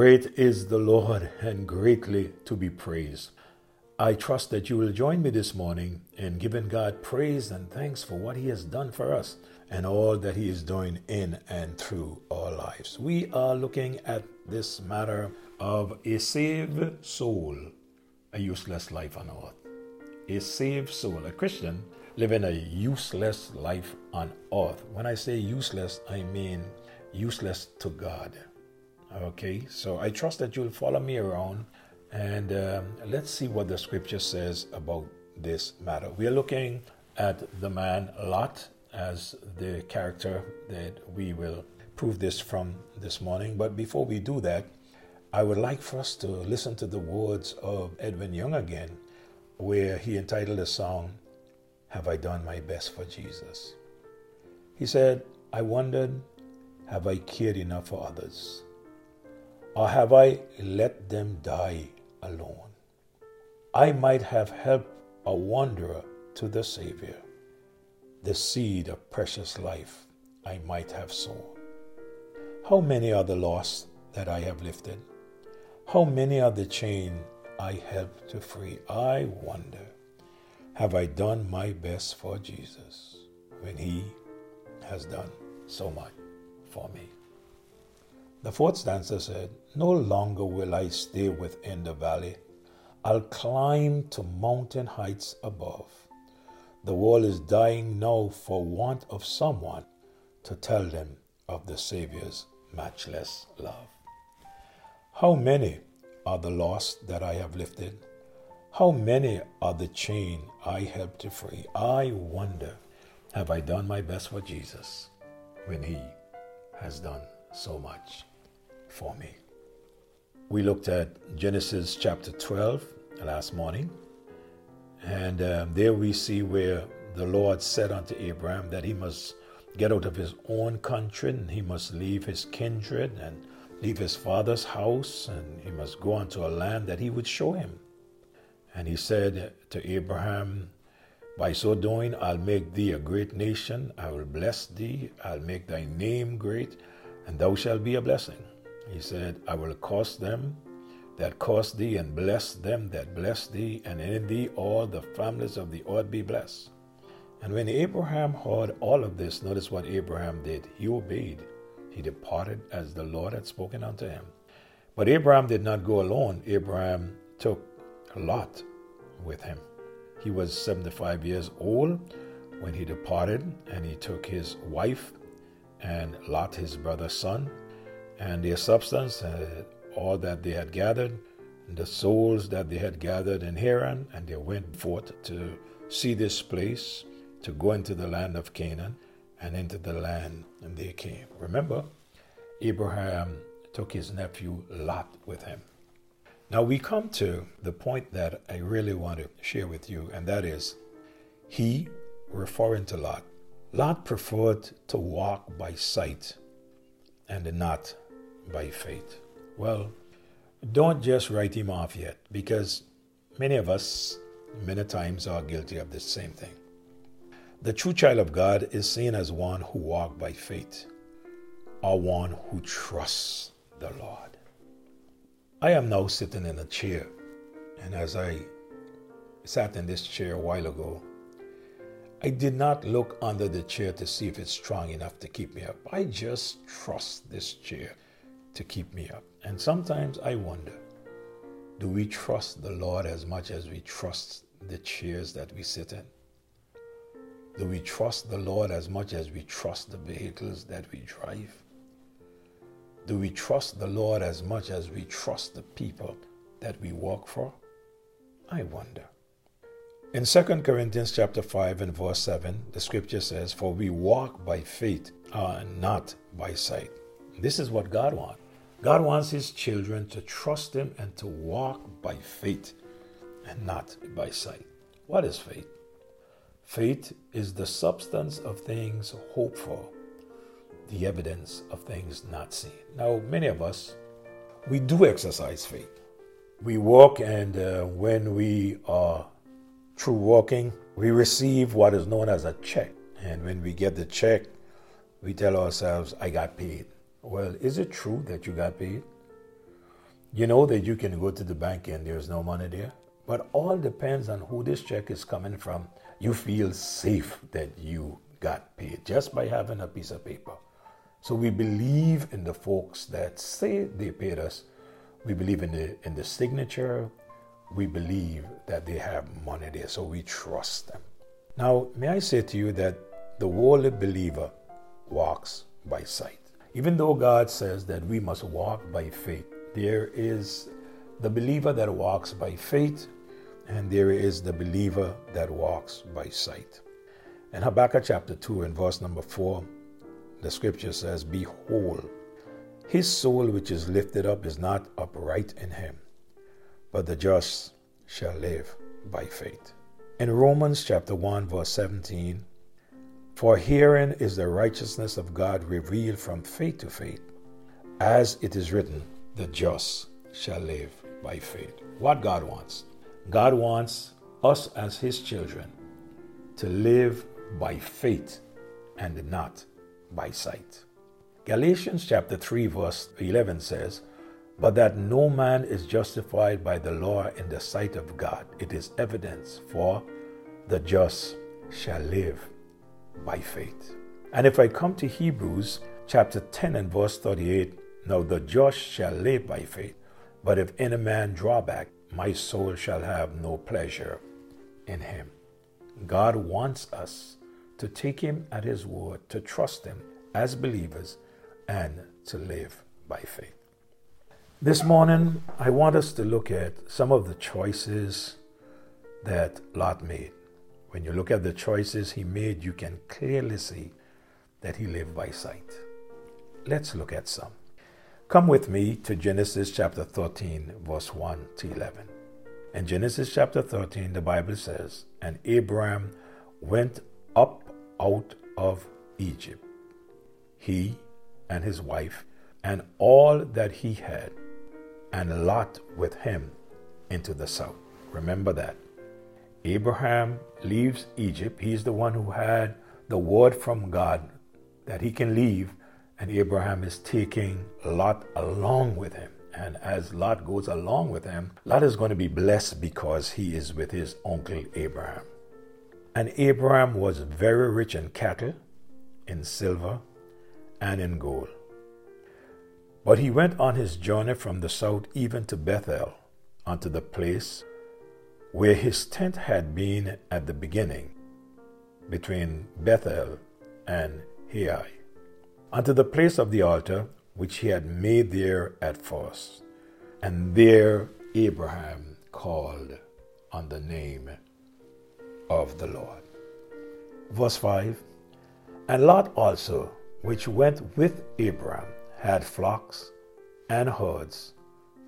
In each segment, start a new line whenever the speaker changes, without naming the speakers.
Great is the Lord and greatly to be praised. I trust that you will join me this morning in giving God praise and thanks for what He has done for us and all that He is doing in and through our lives. We are looking at this matter of a saved soul, a useless life on earth. A saved soul, a Christian living a useless life on earth. When I say useless, I mean useless to God. Okay, so I trust that you'll follow me around and um, let's see what the scripture says about this matter. We are looking at the man Lot as the character that we will prove this from this morning. But before we do that, I would like for us to listen to the words of Edwin Young again, where he entitled a song, Have I Done My Best for Jesus? He said, I wondered, have I cared enough for others? Or have I let them die alone? I might have helped a wanderer to the Savior the seed of precious life I might have sown. How many are the lost that I have lifted? How many are the chain I helped to free? I wonder, have I done my best for Jesus when He has done so much for me? The fourth stanza said, No longer will I stay within the valley. I'll climb to mountain heights above. The world is dying now for want of someone to tell them of the Savior's matchless love. How many are the lost that I have lifted? How many are the chain I helped to free? I wonder, have I done my best for Jesus when He has done so much for me? We looked at Genesis chapter 12 last morning and um, there we see where the Lord said unto Abraham that he must get out of his own country and he must leave his kindred and leave his father's house and he must go unto a land that he would show him. And he said to Abraham, By so doing, I'll make thee a great nation. I will bless thee. I'll make thy name great, and thou shalt be a blessing. He said, I will curse them that curse thee, and bless them that bless thee, and in thee all the families of the earth be blessed. And when Abraham heard all of this, notice what Abraham did. He obeyed. He departed as the Lord had spoken unto him. But Abraham did not go alone. Abraham took Lot with him. He was 75 years old when he departed, and he took his wife and Lot, his brother's son, and their substance, uh, all that they had gathered, the souls that they had gathered in Haran, and they went forth to see this place, to go into the land of Canaan, and into the land, and they came. Remember, Abraham took his nephew Lot with him. Now we come to the point that I really want to share with you, and that is he, referring to Lot, Lot preferred to walk by sight and not by faith. Well, don't just write him off yet because many of us, many times, are guilty of the same thing. The true child of God is seen as one who walks by faith or one who trusts the Lord. I am now sitting in a chair, and as I sat in this chair a while ago, I did not look under the chair to see if it's strong enough to keep me up. I just trust this chair to keep me up. And sometimes I wonder do we trust the Lord as much as we trust the chairs that we sit in? Do we trust the Lord as much as we trust the vehicles that we drive? Do we trust the Lord as much as we trust the people that we work for? I wonder. In 2 Corinthians chapter 5 and verse 7, the scripture says, For we walk by faith and not by sight. This is what God wants. God wants His children to trust Him and to walk by faith and not by sight. What is faith? Faith is the substance of things hoped for, the evidence of things not seen. Now, many of us, we do exercise faith. We walk, and uh, when we are through walking, we receive what is known as a check. And when we get the check, we tell ourselves, I got paid. Well, is it true that you got paid? You know that you can go to the bank and there's no money there, but all depends on who this check is coming from. You feel safe that you got paid just by having a piece of paper. So we believe in the folks that say they paid us. We believe in the in the signature. We believe that they have money there, so we trust them. Now, may I say to you that the worldly believer walks by sight. Even though God says that we must walk by faith, there is the believer that walks by faith, and there is the believer that walks by sight. In Habakkuk chapter 2 and verse number 4, the scripture says, Behold, his soul which is lifted up is not upright in him, but the just shall live by faith. In Romans chapter 1, verse 17, for herein is the righteousness of God revealed from faith to faith, as it is written, the just shall live by faith. What God wants? God wants us as His children to live by faith and not by sight. Galatians chapter 3 verse 11 says, But that no man is justified by the law in the sight of God, it is evidence, for the just shall live by faith. And if I come to Hebrews chapter 10 and verse 38, now the just shall live by faith. But if any man draw back, my soul shall have no pleasure in him. God wants us to take him at his word, to trust him as believers, and to live by faith. This morning, I want us to look at some of the choices that Lot made. When you look at the choices he made, you can clearly see that he lived by sight. Let's look at some. Come with me to Genesis chapter 13, verse 1 to 11. In Genesis chapter 13, the Bible says, And Abraham went up out of Egypt, he and his wife, and all that he had, and Lot with him into the south. Remember that. Abraham leaves Egypt. He's the one who had the word from God that he can leave, and Abraham is taking Lot along with him. And as Lot goes along with him, Lot is going to be blessed because he is with his uncle Abraham. And Abraham was very rich in cattle, in silver, and in gold. But he went on his journey from the south even to Bethel, unto the place where his tent had been at the beginning, between Bethel and Hai, unto the place of the altar which he had made there at first. And there Abraham called on the name of the Lord. Verse 5 And Lot also, which went with Abraham, had flocks and herds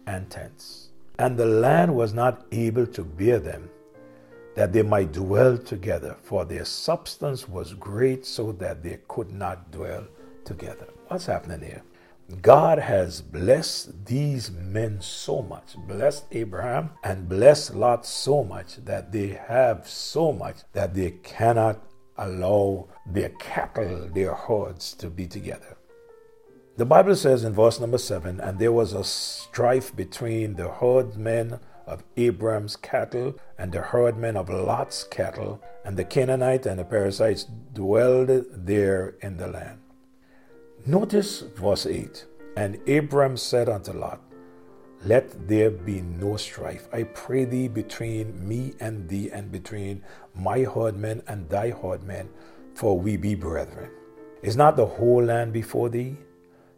and tents and the land was not able to bear them, that they might dwell together, for their substance was great, so that they could not dwell together. What's happening here? God has blessed these men so much, blessed Abraham and blessed Lot so much that they have so much that they cannot allow their cattle, their herds to be together. The Bible says in verse number 7 And there was a strife between the herdmen of Abram's cattle and the herdmen of Lot's cattle, and the Canaanite and the Perizzites dwelled there in the land. Notice verse 8 And Abram said unto Lot, Let there be no strife, I pray thee, between me and thee, and between my herdmen and thy herdmen, for we be brethren. Is not the whole land before thee?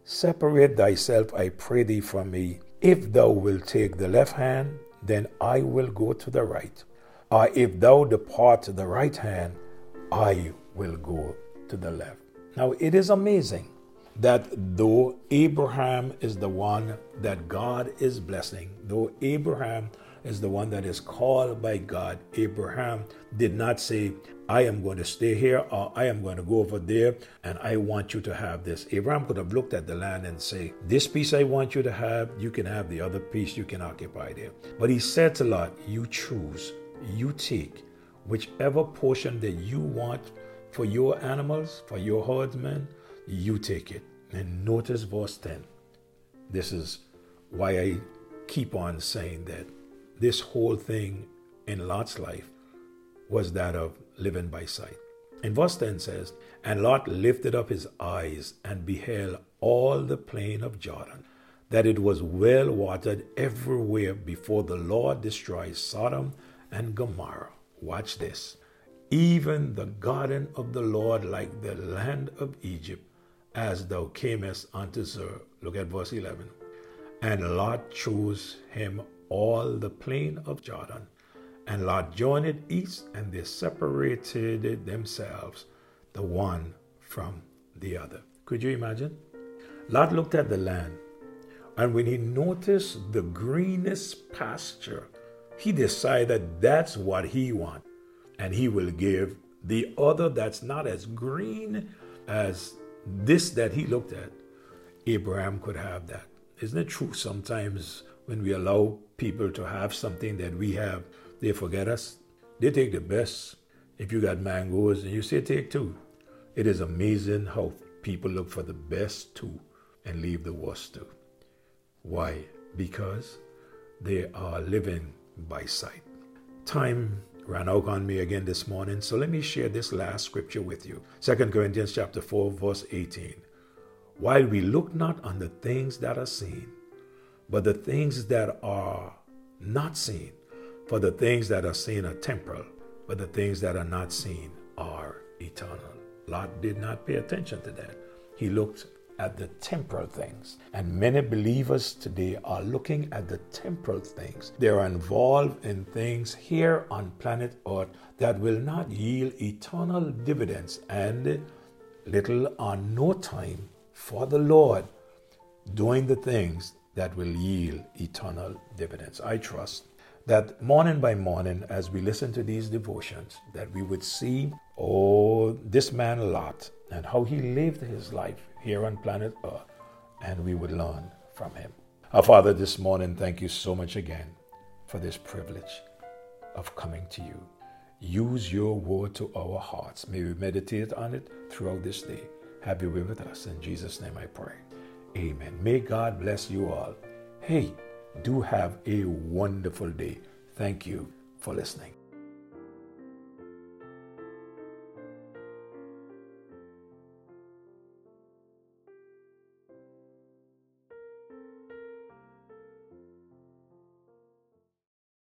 Separate thyself, I pray thee, from me. If thou wilt take the left hand, then I will go to the right. Or if thou depart to the right hand, I will go to the left. Now it is amazing that though Abraham is the one that God is blessing, though Abraham is the one that is called by God, Abraham did not say, I am going to stay here or I am going to go over there and I want you to have this. Abraham could have looked at the land and say, This piece I want you to have, you can have the other piece you can occupy there. But he said to Lot, You choose, you take whichever portion that you want for your animals, for your herdsmen, you take it. And notice verse 10. This is why I keep on saying that this whole thing in Lot's life was that of living by sight. In verse 10 says, And Lot lifted up his eyes and beheld all the plain of Jordan, that it was well watered everywhere before the Lord destroyed Sodom and Gomorrah. Watch this. Even the garden of the Lord, like the land of Egypt, as thou camest unto Zoar. Look at verse 11. And Lot chose him all the plain of Jordan. And Lot journeyed east, and they separated themselves, the one from the other. Could you imagine? Lot looked at the land, and when he noticed the greenest pasture, he decided that's what he wants, and he will give the other that's not as green as this that he looked at. Abraham could have that. Isn't it true sometimes when we allow people to have something that we have, they forget us? They take the best. If you got mangoes and you say take two, it is amazing how people look for the best two and leave the worst two. Why? Because they are living by sight. Time ran out on me again this morning, so let me share this last scripture with you. 2 Corinthians chapter 4, verse 18 while we look not on the things that are seen, but the things that are not seen. For the things that are seen are temporal, but the things that are not seen are eternal. Lot did not pay attention to that. He looked at the temporal things. And many believers today are looking at the temporal things. They are involved in things here on planet Earth that will not yield eternal dividends and little or no time for the Lord, doing the things that will yield eternal dividends. I trust that morning by morning, as we listen to these devotions, that we would see, oh, this man Lot and how he lived his life here on planet Earth, and we would learn from him. Our Father, this morning, thank you so much again for this privilege of coming to you. Use your word to our hearts. May we meditate on it throughout this day. Have your way with us. In Jesus' name I pray. Amen. May God bless you all. Hey, do have a wonderful day. Thank you for listening.